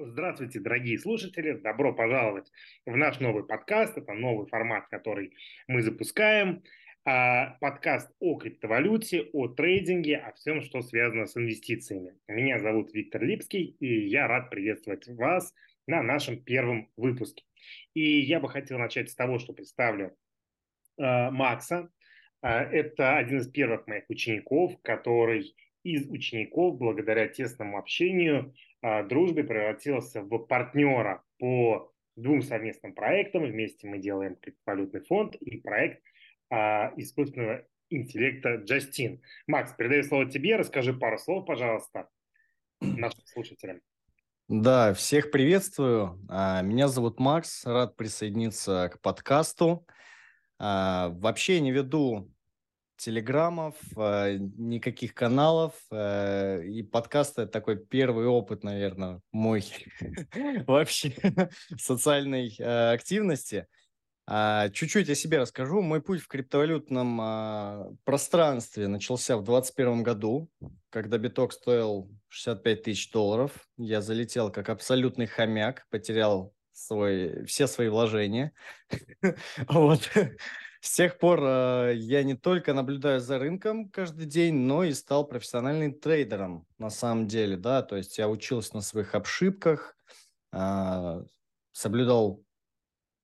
Здравствуйте, дорогие слушатели! Добро пожаловать в наш новый подкаст. Это новый формат, который мы запускаем. А, подкаст о криптовалюте, о трейдинге, о всем, что связано с инвестициями. Меня зовут Виктор Липский, и я рад приветствовать вас на нашем первом выпуске. И я бы хотел начать с того, что представлю э, Макса. Э, это один из первых моих учеников, который из учеников, благодаря тесному общению, а, дружбе превратился в партнера по двум совместным проектам. Вместе мы делаем криптовалютный фонд и проект а, искусственного интеллекта Джастин. Макс, передаю слово тебе. Расскажи пару слов, пожалуйста, нашим слушателям. Да, всех приветствую. А, меня зовут Макс, рад присоединиться к подкасту. Вообще не веду телеграммов, э, никаких каналов. Э, и подкаст – это такой первый опыт, наверное, мой вообще социальной э, активности. А, чуть-чуть о себе расскажу. Мой путь в криптовалютном а, пространстве начался в 2021 году, когда биток стоил 65 тысяч долларов. Я залетел как абсолютный хомяк, потерял свой, все свои вложения. вот. С тех пор э, я не только наблюдаю за рынком каждый день, но и стал профессиональным трейдером на самом деле, да, то есть я учился на своих ошибках, э, соблюдал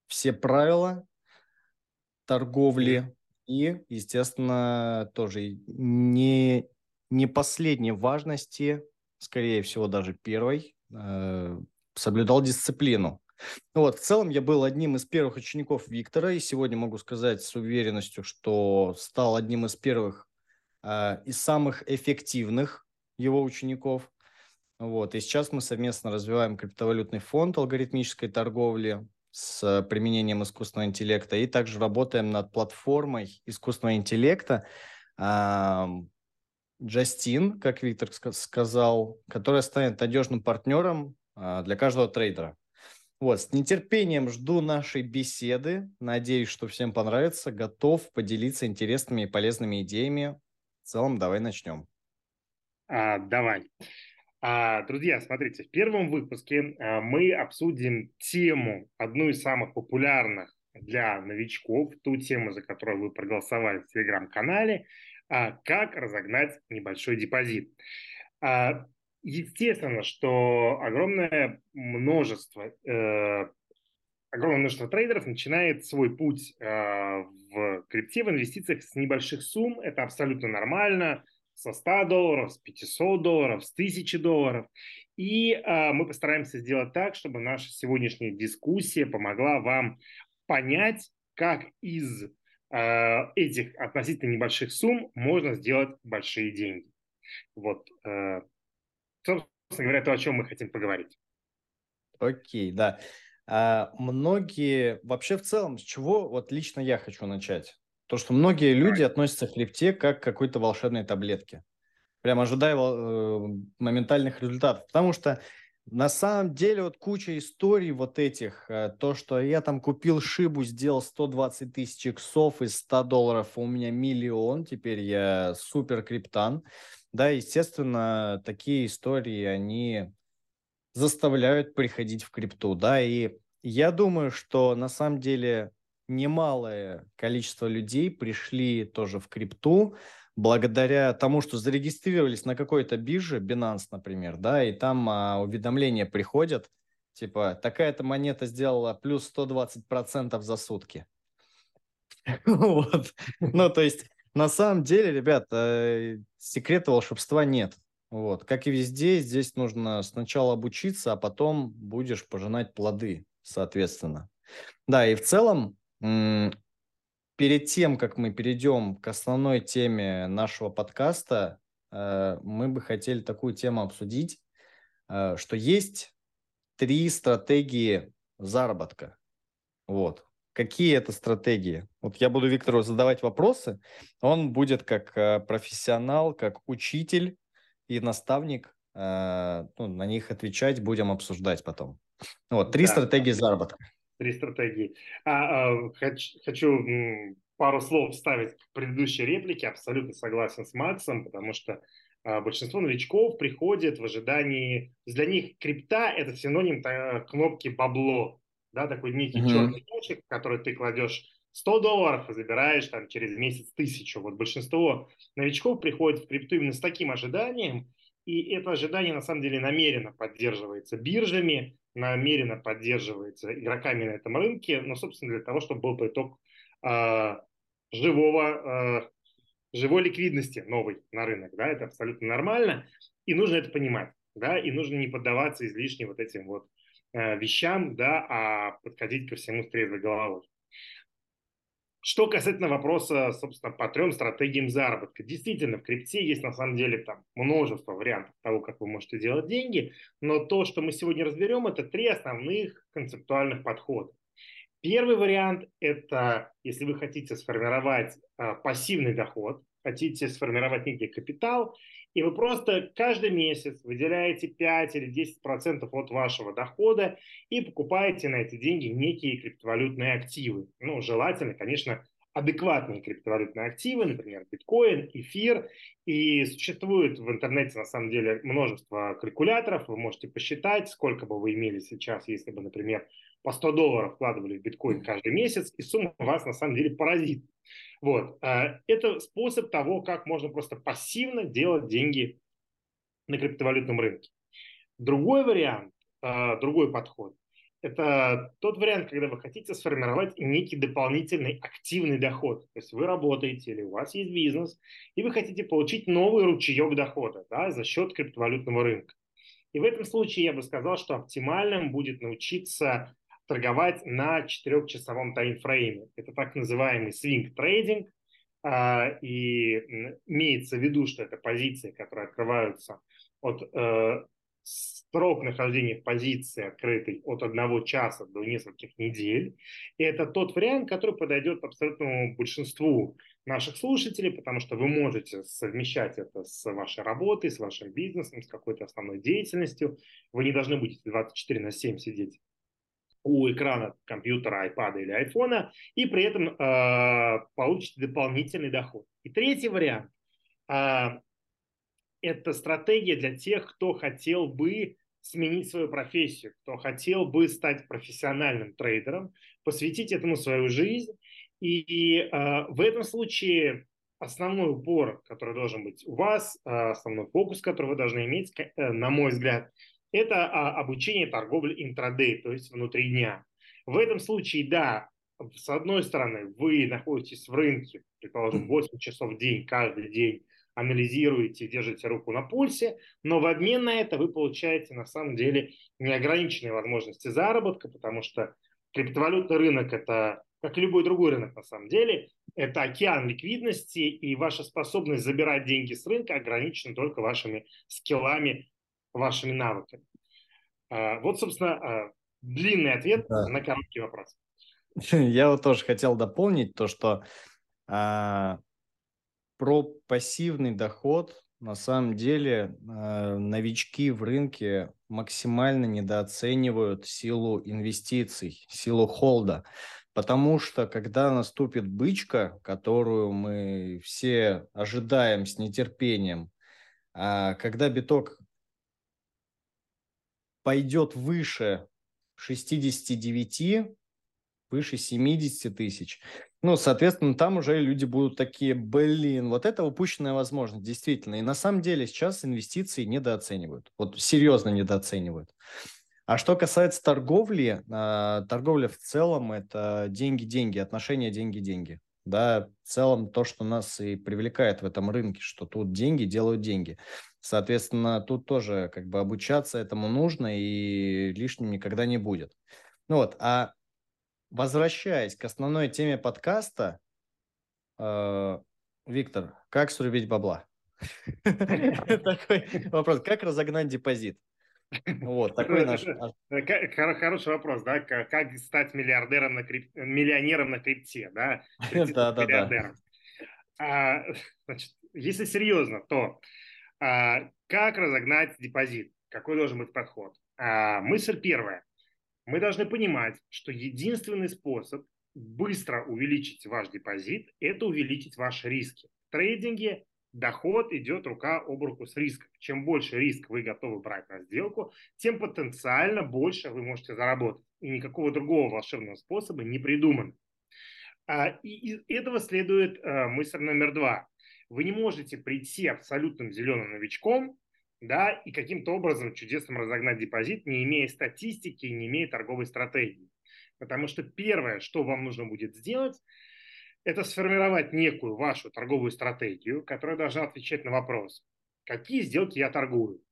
все правила торговли и, естественно, тоже не, не последней важности, скорее всего, даже первой, э, соблюдал дисциплину. Вот, в целом я был одним из первых учеников Виктора, и сегодня могу сказать с уверенностью, что стал одним из первых э, и самых эффективных его учеников. Вот, и сейчас мы совместно развиваем криптовалютный фонд алгоритмической торговли с применением искусственного интеллекта, и также работаем над платформой искусственного интеллекта, Джастин, как Виктор сказал, которая станет надежным партнером а, для каждого трейдера. Вот, с нетерпением жду нашей беседы. Надеюсь, что всем понравится. Готов поделиться интересными и полезными идеями. В целом, давай начнем. А, давай. А, друзья, смотрите, в первом выпуске а, мы обсудим тему, одну из самых популярных для новичков, ту тему, за которую вы проголосовали в телеграм-канале, а, как разогнать небольшой депозит. А, естественно, что огромное множество, э, огромное множество трейдеров начинает свой путь э, в крипте, в инвестициях с небольших сумм. Это абсолютно нормально. Со 100 долларов, с 500 долларов, с 1000 долларов. И э, мы постараемся сделать так, чтобы наша сегодняшняя дискуссия помогла вам понять, как из э, этих относительно небольших сумм можно сделать большие деньги. Вот. Э, собственно говоря, то, о чем мы хотим поговорить. Окей, да. А многие, вообще в целом, с чего вот лично я хочу начать? То, что многие люди относятся к крипте как к какой-то волшебной таблетке. Прям ожидая э, моментальных результатов. Потому что на самом деле вот куча историй вот этих, э, то, что я там купил шибу, сделал 120 тысяч иксов из 100 долларов, у меня миллион, теперь я супер криптан. Да, естественно, такие истории, они заставляют приходить в крипту, да, и я думаю, что на самом деле немалое количество людей пришли тоже в крипту благодаря тому, что зарегистрировались на какой-то бирже, Binance, например, да, и там а, уведомления приходят, типа, такая-то монета сделала плюс 120% за сутки. Вот. Ну, то есть на самом деле, ребят, э, секрета волшебства нет. Вот. Как и везде, здесь нужно сначала обучиться, а потом будешь пожинать плоды, соответственно. Да, и в целом, перед тем, как мы перейдем к основной теме нашего подкаста, э, мы бы хотели такую тему обсудить, э, что есть три стратегии заработка. Вот. Какие это стратегии? Вот я буду Виктору задавать вопросы, он будет как э, профессионал, как учитель и наставник э, ну, на них отвечать, будем обсуждать потом. Вот, три да, стратегии да. заработка. Три стратегии. А, а, хочу, хочу пару слов вставить к предыдущей реплике. Абсолютно согласен с Максом, потому что а, большинство новичков приходят в ожидании, для них крипта – это синоним кнопки бабло, да, такой некий mm-hmm. черный в который ты кладешь 100 долларов и забираешь там через месяц тысячу. Вот большинство новичков приходит в крипту именно с таким ожиданием, и это ожидание на самом деле намеренно поддерживается биржами, намеренно поддерживается игроками на этом рынке, но, собственно, для того, чтобы был итог э, живого э, живой ликвидности новой на рынок, да, это абсолютно нормально, и нужно это понимать, да, и нужно не поддаваться излишне вот этим вот вещам, да, а подходить ко всему с трезвой головой. Что касательно вопроса, собственно, по трем стратегиям заработка. Действительно, в крипте есть на самом деле там множество вариантов того, как вы можете делать деньги, но то, что мы сегодня разберем, это три основных концептуальных подхода. Первый вариант – это если вы хотите сформировать а, пассивный доход, хотите сформировать некий капитал, и вы просто каждый месяц выделяете 5 или 10 процентов от вашего дохода и покупаете на эти деньги некие криптовалютные активы. Ну, желательно, конечно, адекватные криптовалютные активы, например, биткоин, эфир. И существует в интернете, на самом деле, множество калькуляторов. Вы можете посчитать, сколько бы вы имели сейчас, если бы, например, по 100 долларов вкладывали в биткоин каждый месяц, и сумма вас, на самом деле, поразит. Вот. А, это способ того, как можно просто пассивно делать деньги на криптовалютном рынке. Другой вариант, а, другой подход это тот вариант, когда вы хотите сформировать некий дополнительный активный доход. То есть вы работаете или у вас есть бизнес, и вы хотите получить новый ручеек дохода да, за счет криптовалютного рынка. И в этом случае я бы сказал, что оптимальным будет научиться торговать на 4-часовом таймфрейме. Это так называемый swing трейдинг. А, и имеется в виду, что это позиции, которые открываются от э, срок нахождения позиции открытой от одного часа до нескольких недель. И это тот вариант, который подойдет абсолютному большинству наших слушателей, потому что вы можете совмещать это с вашей работой, с вашим бизнесом, с какой-то основной деятельностью. Вы не должны будете 24 на 7 сидеть у экрана компьютера, iPad или iPhone, и при этом э, получите дополнительный доход. И третий вариант э, – это стратегия для тех, кто хотел бы сменить свою профессию, кто хотел бы стать профессиональным трейдером, посвятить этому свою жизнь. И, и э, в этом случае основной упор, который должен быть у вас, основной фокус, который вы должны иметь, э, на мой взгляд, это э, обучение торговли интрадей, то есть внутри дня. В этом случае, да, с одной стороны, вы находитесь в рынке, предположим, 8 часов в день, каждый день, анализируете, держите руку на пульсе, но в обмен на это вы получаете на самом деле неограниченные возможности заработка, потому что криптовалютный рынок – это, как и любой другой рынок на самом деле, это океан ликвидности, и ваша способность забирать деньги с рынка ограничена только вашими скиллами, вашими навыками. А, вот, собственно, а, длинный ответ да. на короткий вопрос. Я вот тоже хотел дополнить то, что а, про пассивный доход на самом деле э, новички в рынке максимально недооценивают силу инвестиций, силу холда. Потому что когда наступит бычка, которую мы все ожидаем с нетерпением, а когда биток пойдет выше 69, выше 70 тысяч, ну, соответственно, там уже люди будут такие, блин, вот это упущенная возможность, действительно. И на самом деле сейчас инвестиции недооценивают, вот серьезно недооценивают. А что касается торговли, э, торговля в целом это деньги-деньги, отношения деньги-деньги. Да, в целом то, что нас и привлекает в этом рынке, что тут деньги делают деньги. Соответственно, тут тоже как бы обучаться этому нужно и лишним никогда не будет. Ну вот, а возвращаясь к основной теме подкаста, э, Виктор, как срубить бабла? Такой вопрос. Как разогнать депозит? Вот, такой наш... Хороший вопрос, да, как стать миллиардером на крип... миллионером на крипте, да? Да, да, да. А, значит, если серьезно, то как разогнать депозит? Какой должен быть подход? А, мысль первая мы должны понимать, что единственный способ быстро увеличить ваш депозит – это увеличить ваши риски. В трейдинге доход идет рука об руку с риском. Чем больше риск вы готовы брать на сделку, тем потенциально больше вы можете заработать. И никакого другого волшебного способа не придумано. А, и из этого следует а, мысль номер два. Вы не можете прийти абсолютным зеленым новичком да, и каким-то образом чудесным разогнать депозит, не имея статистики, не имея торговой стратегии. Потому что первое, что вам нужно будет сделать, это сформировать некую вашу торговую стратегию, которая должна отвечать на вопрос, какие сделки я торгую,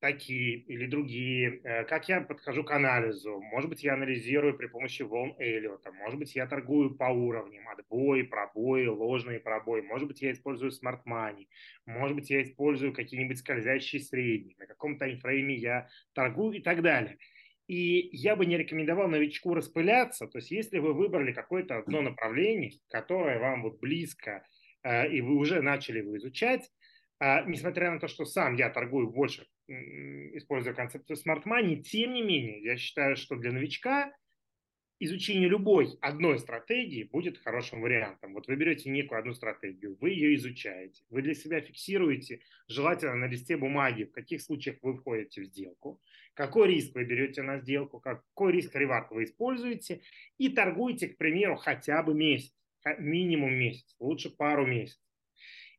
такие или другие, э, как я подхожу к анализу, может быть, я анализирую при помощи волн Эллиота, может быть, я торгую по уровням, отбои, пробои, ложные пробои, может быть, я использую smart money, может быть, я использую какие-нибудь скользящие средние, на каком таймфрейме я торгую и так далее – и я бы не рекомендовал новичку распыляться. То есть, если вы выбрали какое-то одно направление, которое вам вот близко, э, и вы уже начали его изучать, несмотря на то, что сам я торгую больше, используя концепцию money, тем не менее, я считаю, что для новичка изучение любой одной стратегии будет хорошим вариантом. Вот вы берете некую одну стратегию, вы ее изучаете, вы для себя фиксируете, желательно на листе бумаги, в каких случаях вы входите в сделку, какой риск вы берете на сделку, какой риск ревард вы используете, и торгуете, к примеру, хотя бы месяц, минимум месяц, лучше пару месяцев.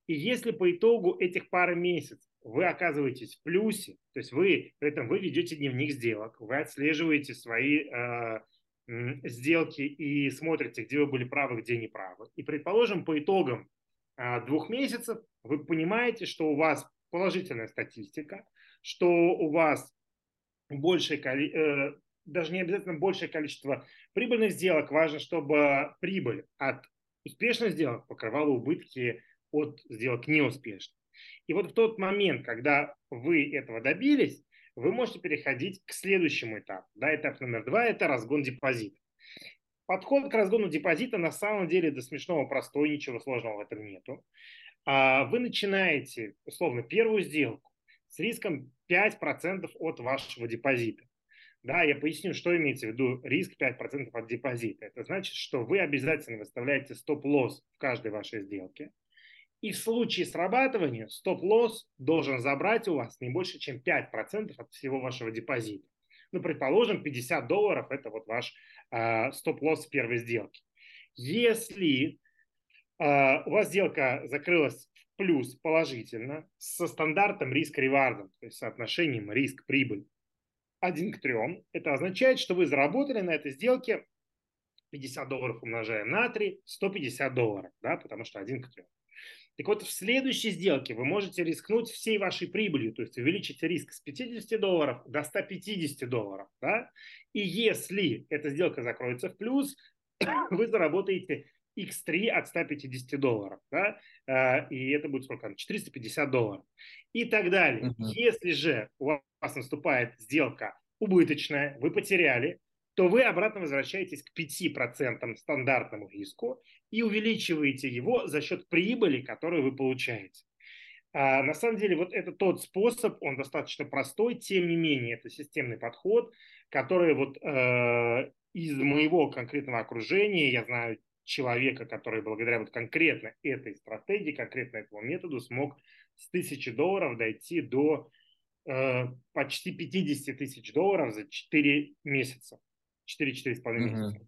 И если по итогу этих пары месяцев вы оказываетесь в плюсе, то есть вы при этом вы ведете дневник сделок, вы отслеживаете свои э, сделки и смотрите, где вы были правы, где не правы. И, предположим, по итогам а, двух месяцев вы понимаете, что у вас положительная статистика, что у вас большее э, даже не обязательно большее количество прибыльных сделок, важно, чтобы прибыль от успешных сделок покрывала убытки от сделок неуспешных. И вот в тот момент, когда вы этого добились, вы можете переходить к следующему этапу. Да, этап номер два – это разгон депозита. Подход к разгону депозита на самом деле до смешного простой, ничего сложного в этом нету. А, вы начинаете, условно, первую сделку с риском 5% от вашего депозита. Да, я поясню, что имеется в виду риск 5% от депозита. Это значит, что вы обязательно выставляете стоп-лосс в каждой вашей сделке. И в случае срабатывания стоп-лосс должен забрать у вас не больше, чем 5% от всего вашего депозита. Ну, предположим, 50 долларов – это вот ваш э, стоп-лосс первой сделки. Если э, у вас сделка закрылась в плюс положительно со стандартом риск-ревардом, то есть соотношением риск-прибыль 1 к 3, это означает, что вы заработали на этой сделке 50 долларов умножаем на 3, 150 долларов, да, потому что 1 к 3. Так вот, в следующей сделке вы можете рискнуть всей вашей прибылью, то есть увеличить риск с 50 долларов до 150 долларов. Да? И если эта сделка закроется в плюс, вы заработаете x3 от 150 долларов. Да? А, и это будет сколько? 450 долларов. И так далее. Uh-huh. Если же у вас наступает сделка убыточная, вы потеряли, то вы обратно возвращаетесь к 5% стандартному риску и увеличиваете его за счет прибыли, которую вы получаете. А на самом деле вот это тот способ, он достаточно простой, тем не менее это системный подход, который вот э, из моего конкретного окружения, я знаю человека, который благодаря вот конкретно этой стратегии, конкретно этому методу смог с тысячи долларов дойти до э, почти 50 тысяч долларов за 4 месяца. 4-4,5 угу. месяца.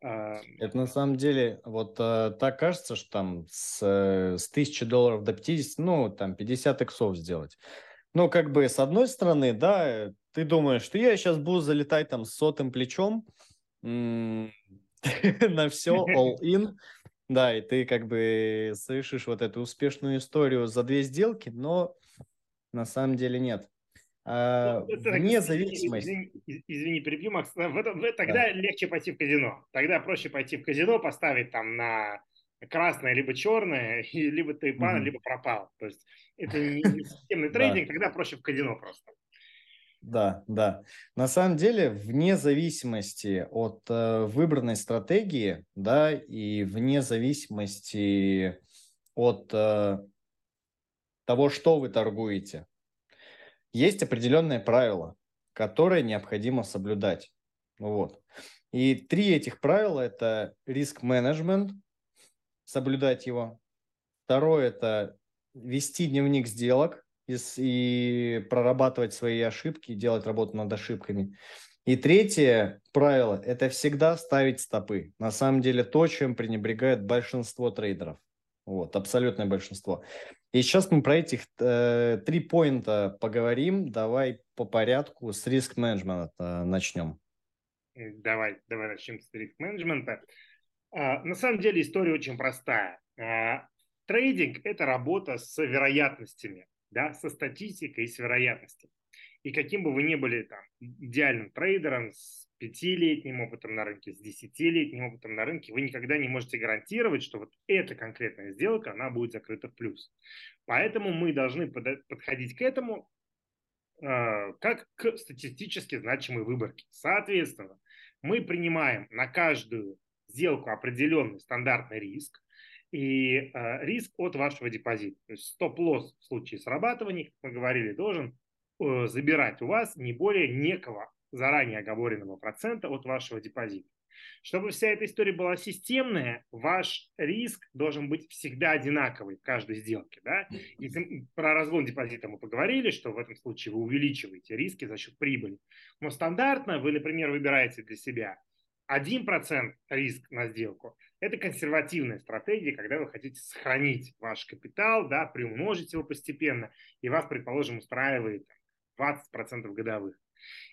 Это на самом деле вот э, так кажется, что там с, с 1000 долларов до 50, ну, там 50 иксов сделать. Ну, как бы с одной стороны, да, ты думаешь, что я сейчас буду залетать там с сотым плечом на все, all-in, да, и ты как бы совершишь вот эту успешную историю за две сделки, но на самом деле нет. А, ну, вне зависимости. Извини, извини, перебью, Макс. В это, в, тогда да. легче пойти в казино. Тогда проще пойти в казино, поставить там на красное либо черное, и либо ты пан, mm-hmm. либо пропал. То есть это не системный трейдинг, тогда проще в казино просто. Да, да. На самом деле, вне зависимости от э, выбранной стратегии, да, и вне зависимости от э, того, что вы торгуете, есть определенные правила, которые необходимо соблюдать. Вот. И три этих правила – это риск-менеджмент, соблюдать его. Второе – это вести дневник сделок и, и прорабатывать свои ошибки, делать работу над ошибками. И третье правило – это всегда ставить стопы. На самом деле то, чем пренебрегает большинство трейдеров. Вот, абсолютное большинство. И сейчас мы про этих э, три поинта поговорим. Давай по порядку с риск-менеджмента э, начнем. Давай, давай начнем с риск-менеджмента. А, на самом деле история очень простая. А, трейдинг – это работа с вероятностями, да, со статистикой и с вероятностями. И каким бы вы ни были там идеальным трейдером с пятилетним опытом на рынке, с десятилетним опытом на рынке, вы никогда не можете гарантировать, что вот эта конкретная сделка, она будет закрыта в плюс. Поэтому мы должны подходить к этому э, как к статистически значимой выборке. Соответственно, мы принимаем на каждую сделку определенный стандартный риск, и э, риск от вашего депозита. То есть стоп-лосс в случае срабатывания, как мы говорили, должен э, забирать у вас не более некого заранее оговоренного процента от вашего депозита. Чтобы вся эта история была системная, ваш риск должен быть всегда одинаковый в каждой сделке. Да? И про разгон депозита мы поговорили, что в этом случае вы увеличиваете риски за счет прибыли. Но стандартно вы, например, выбираете для себя 1% риск на сделку – это консервативная стратегия, когда вы хотите сохранить ваш капитал, да, приумножить его постепенно, и вас, предположим, устраивает 20% годовых.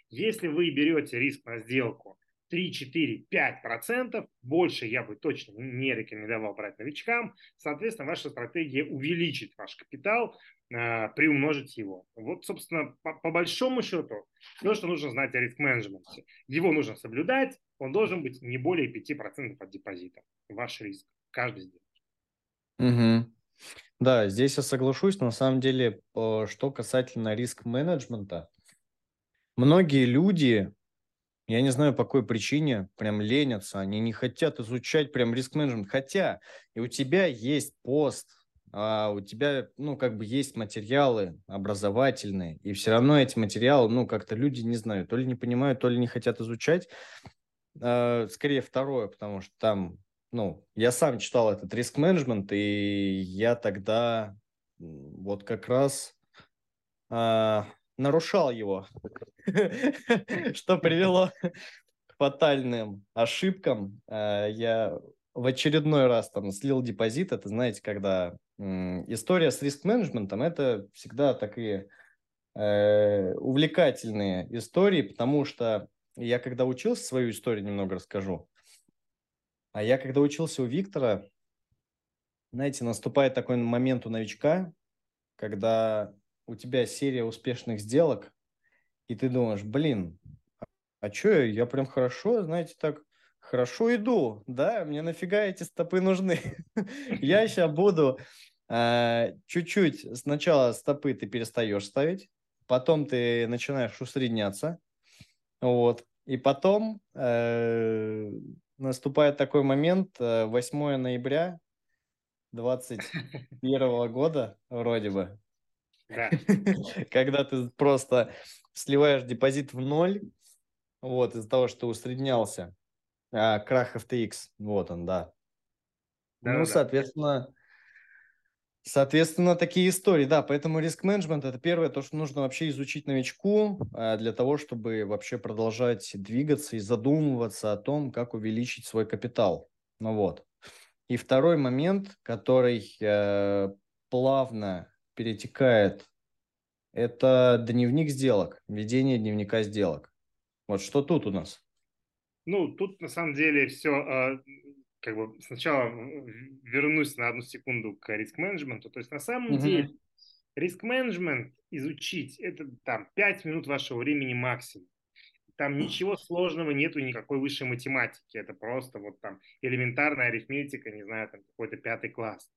Если вы берете риск на сделку 3, 4, 5 процентов, больше я бы точно не рекомендовал брать новичкам, соответственно, ваша стратегия увеличит ваш капитал, э, приумножить его. Вот, собственно, по, по большому счету, все, что нужно знать о риск-менеджменте. Его нужно соблюдать, он должен быть не более 5% от депозита. Ваш риск, каждый сделает. Угу. Да, здесь я соглашусь. На самом деле, что касательно риск-менеджмента, многие люди, я не знаю по какой причине, прям ленятся, они не хотят изучать прям риск-менеджмент. Хотя и у тебя есть пост, а у тебя, ну, как бы есть материалы образовательные, и все равно эти материалы, ну, как-то люди, не знаю, то ли не понимают, то ли не хотят изучать. А, скорее второе, потому что там, ну, я сам читал этот риск-менеджмент, и я тогда вот как раз а, нарушал его, что привело к фатальным ошибкам. А, я в очередной раз там слил депозит. Это, знаете, когда история с риск-менеджментом, это всегда такие э, увлекательные истории, потому что я когда учился, свою историю немного расскажу. А я когда учился у Виктора, знаете, наступает такой момент у новичка, когда у тебя серия успешных сделок, и ты думаешь, блин, а что, я прям хорошо, знаете, так хорошо иду, да, мне нафига эти стопы нужны? Я сейчас буду а, чуть-чуть, сначала стопы ты перестаешь ставить, потом ты начинаешь усредняться, вот, и потом э, наступает такой момент, 8 э, ноября 2021 года, вроде бы, да. Когда ты просто сливаешь депозит в ноль, вот, из-за того, что усреднялся. А, крах FTX, вот он, да. да ну, да. соответственно, соответственно, такие истории, да, поэтому риск-менеджмент – это первое, то, что нужно вообще изучить новичку а, для того, чтобы вообще продолжать двигаться и задумываться о том, как увеличить свой капитал. Ну вот. И второй момент, который э, плавно перетекает, это дневник сделок, ведение дневника сделок. Вот что тут у нас? Ну, тут на самом деле все, а, как бы сначала вернусь на одну секунду к риск-менеджменту. То есть на самом uh-huh. деле риск-менеджмент изучить это там 5 минут вашего времени максимум. Там ничего сложного нету, никакой высшей математики. Это просто вот там элементарная арифметика, не знаю, там какой-то пятый класс.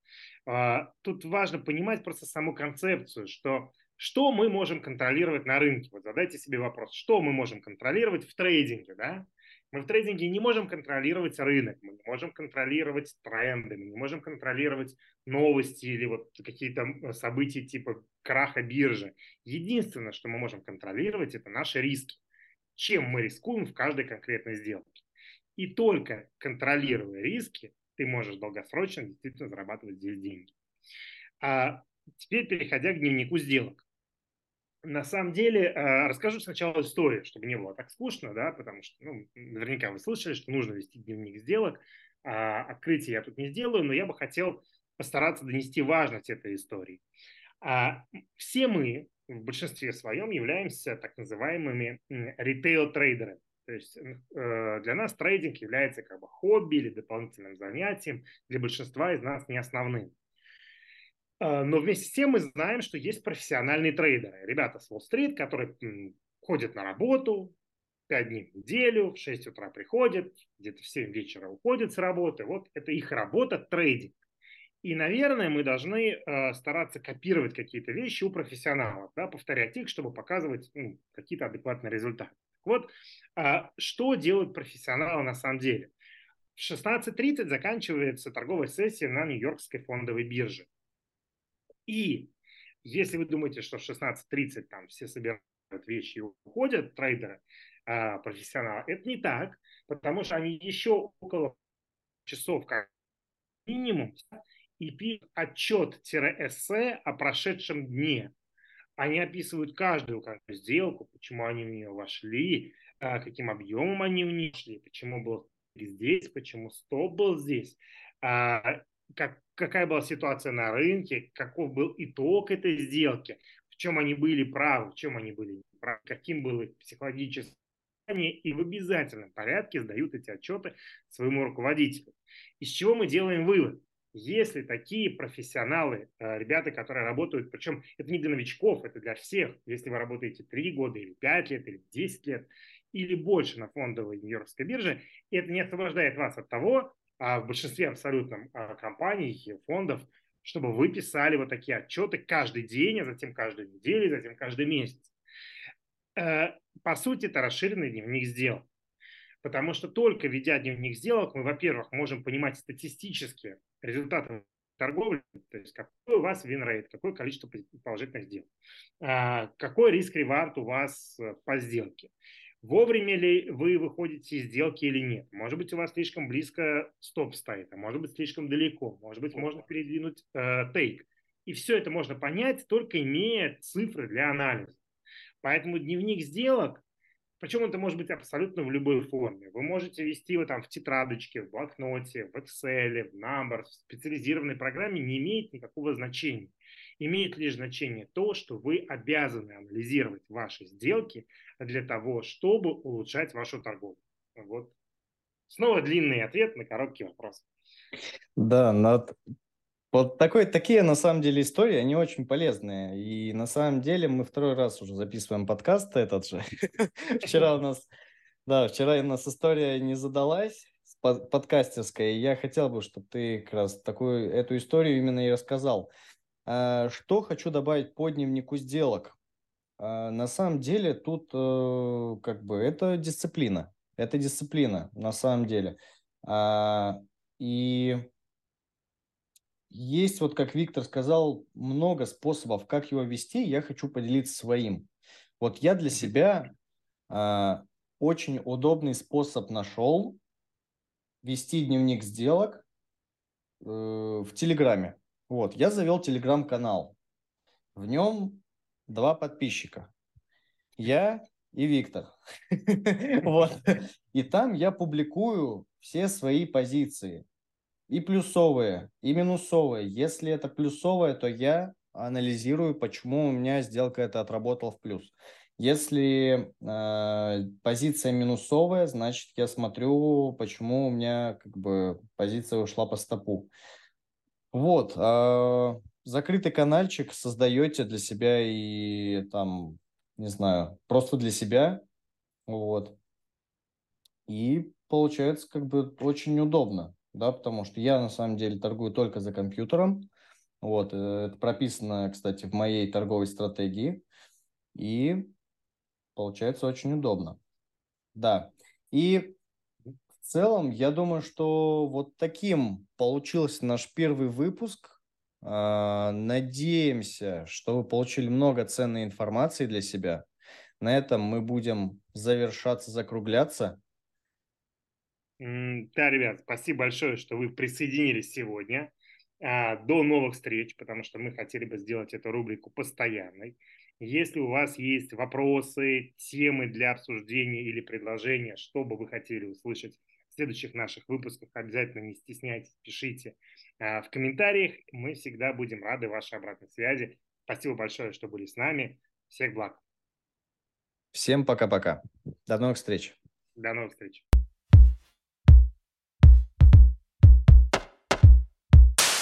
А, тут важно понимать просто саму концепцию, что что мы можем контролировать на рынке. Вот задайте себе вопрос, что мы можем контролировать в трейдинге, да? Мы в трейдинге не можем контролировать рынок, мы не можем контролировать тренды, мы не можем контролировать новости или вот какие-то события типа краха биржи. Единственное, что мы можем контролировать, это наши риски чем мы рискуем в каждой конкретной сделке. И только контролируя риски, ты можешь долгосрочно действительно зарабатывать здесь деньги. А теперь переходя к дневнику сделок. На самом деле, э, расскажу сначала историю, чтобы не было так скучно, да, потому что, ну, наверняка вы слышали, что нужно вести дневник сделок. А, открытие я тут не сделаю, но я бы хотел постараться донести важность этой истории. А, все мы в большинстве своем являемся так называемыми ритейл-трейдерами. То есть э, для нас трейдинг является как бы хобби или дополнительным занятием, для большинства из нас не основным. Э, но вместе с тем мы знаем, что есть профессиональные трейдеры. Ребята с Уолл-стрит, которые ходят на работу 5 дней в неделю, в 6 утра приходят, где-то в 7 вечера уходят с работы. Вот это их работа трейдинг. И, наверное, мы должны э, стараться копировать какие-то вещи у профессионалов, да, повторять их, чтобы показывать ну, какие-то адекватные результаты. Вот а, что делают профессионалы на самом деле. В 16.30 заканчивается торговая сессия на Нью-Йоркской фондовой бирже. И если вы думаете, что в 16.30 там все собирают вещи и уходят, трейдеры, а, профессионалы, это не так, потому что они еще около часов как минимум и пишут отчет-эссе о прошедшем дне. Они описывают каждую сделку, почему они в нее вошли, а, каким объемом они в нее шли, почему был здесь, почему стоп был здесь, а, как, какая была ситуация на рынке, каков был итог этой сделки, в чем они были правы, в чем они были неправы, каким было психологическое и в обязательном порядке сдают эти отчеты своему руководителю. Из чего мы делаем вывод? Если такие профессионалы, э, ребята, которые работают, причем это не для новичков, это для всех, если вы работаете 3 года или 5 лет или 10 лет или больше на фондовой Нью-Йоркской бирже, это не освобождает вас от того, в большинстве абсолютно а, компаний и фондов, чтобы вы писали вот такие отчеты каждый день, а затем каждую неделю, затем каждый месяц. Э, по сути, это расширенный дневник сделок. Потому что только ведя дневник сделок, мы, во-первых, можем понимать статистически результаты торговли, то есть какой у вас вин-рейт, какое количество положительных сделок, а, какой риск-ревард у вас э, по сделке, вовремя ли вы выходите из сделки или нет. Может быть, у вас слишком близко стоп стоит, а может быть, слишком далеко, может быть, можно передвинуть э, тейк. И все это можно понять, только имея цифры для анализа. Поэтому дневник сделок причем это может быть абсолютно в любой форме. Вы можете вести его там в тетрадочке, в блокноте, в Excel, в Numbers, в специализированной программе, не имеет никакого значения. Имеет лишь значение то, что вы обязаны анализировать ваши сделки для того, чтобы улучшать вашу торговлю. Вот. Снова длинный ответ на короткий вопрос. Да, над вот такой, такие, на самом деле, истории, они очень полезные. И на самом деле мы второй раз уже записываем подкаст этот же. Вчера у нас, да, вчера у нас история не задалась подкастерская. Я хотел бы, чтобы ты как раз такую, эту историю именно и рассказал. А, что хочу добавить по дневнику сделок? А, на самом деле тут э, как бы это дисциплина. Это дисциплина на самом деле. И есть, вот как Виктор сказал, много способов, как его вести. Я хочу поделиться своим. Вот я для себя э, очень удобный способ нашел вести дневник сделок э, в Телеграме. Вот, я завел Телеграм-канал. В нем два подписчика. Я и Виктор. Вот. И там я публикую все свои позиции и плюсовые, и минусовые. Если это плюсовое, то я анализирую, почему у меня сделка это отработала в плюс. Если э, позиция минусовая, значит я смотрю, почему у меня как бы позиция ушла по стопу. Вот, э, закрытый каналчик создаете для себя и там, не знаю, просто для себя, вот. И получается как бы очень удобно да, потому что я на самом деле торгую только за компьютером. Вот, э, это прописано, кстати, в моей торговой стратегии. И получается очень удобно. Да. И в целом, я думаю, что вот таким получился наш первый выпуск. А, надеемся, что вы получили много ценной информации для себя. На этом мы будем завершаться, закругляться. Да, ребят, спасибо большое, что вы присоединились сегодня. А, до новых встреч, потому что мы хотели бы сделать эту рубрику постоянной. Если у вас есть вопросы, темы для обсуждения или предложения, что бы вы хотели услышать следующих наших выпусках, обязательно не стесняйтесь, пишите а, в комментариях. Мы всегда будем рады вашей обратной связи. Спасибо большое, что были с нами. Всех благ. Всем пока-пока. До новых встреч. До новых встреч.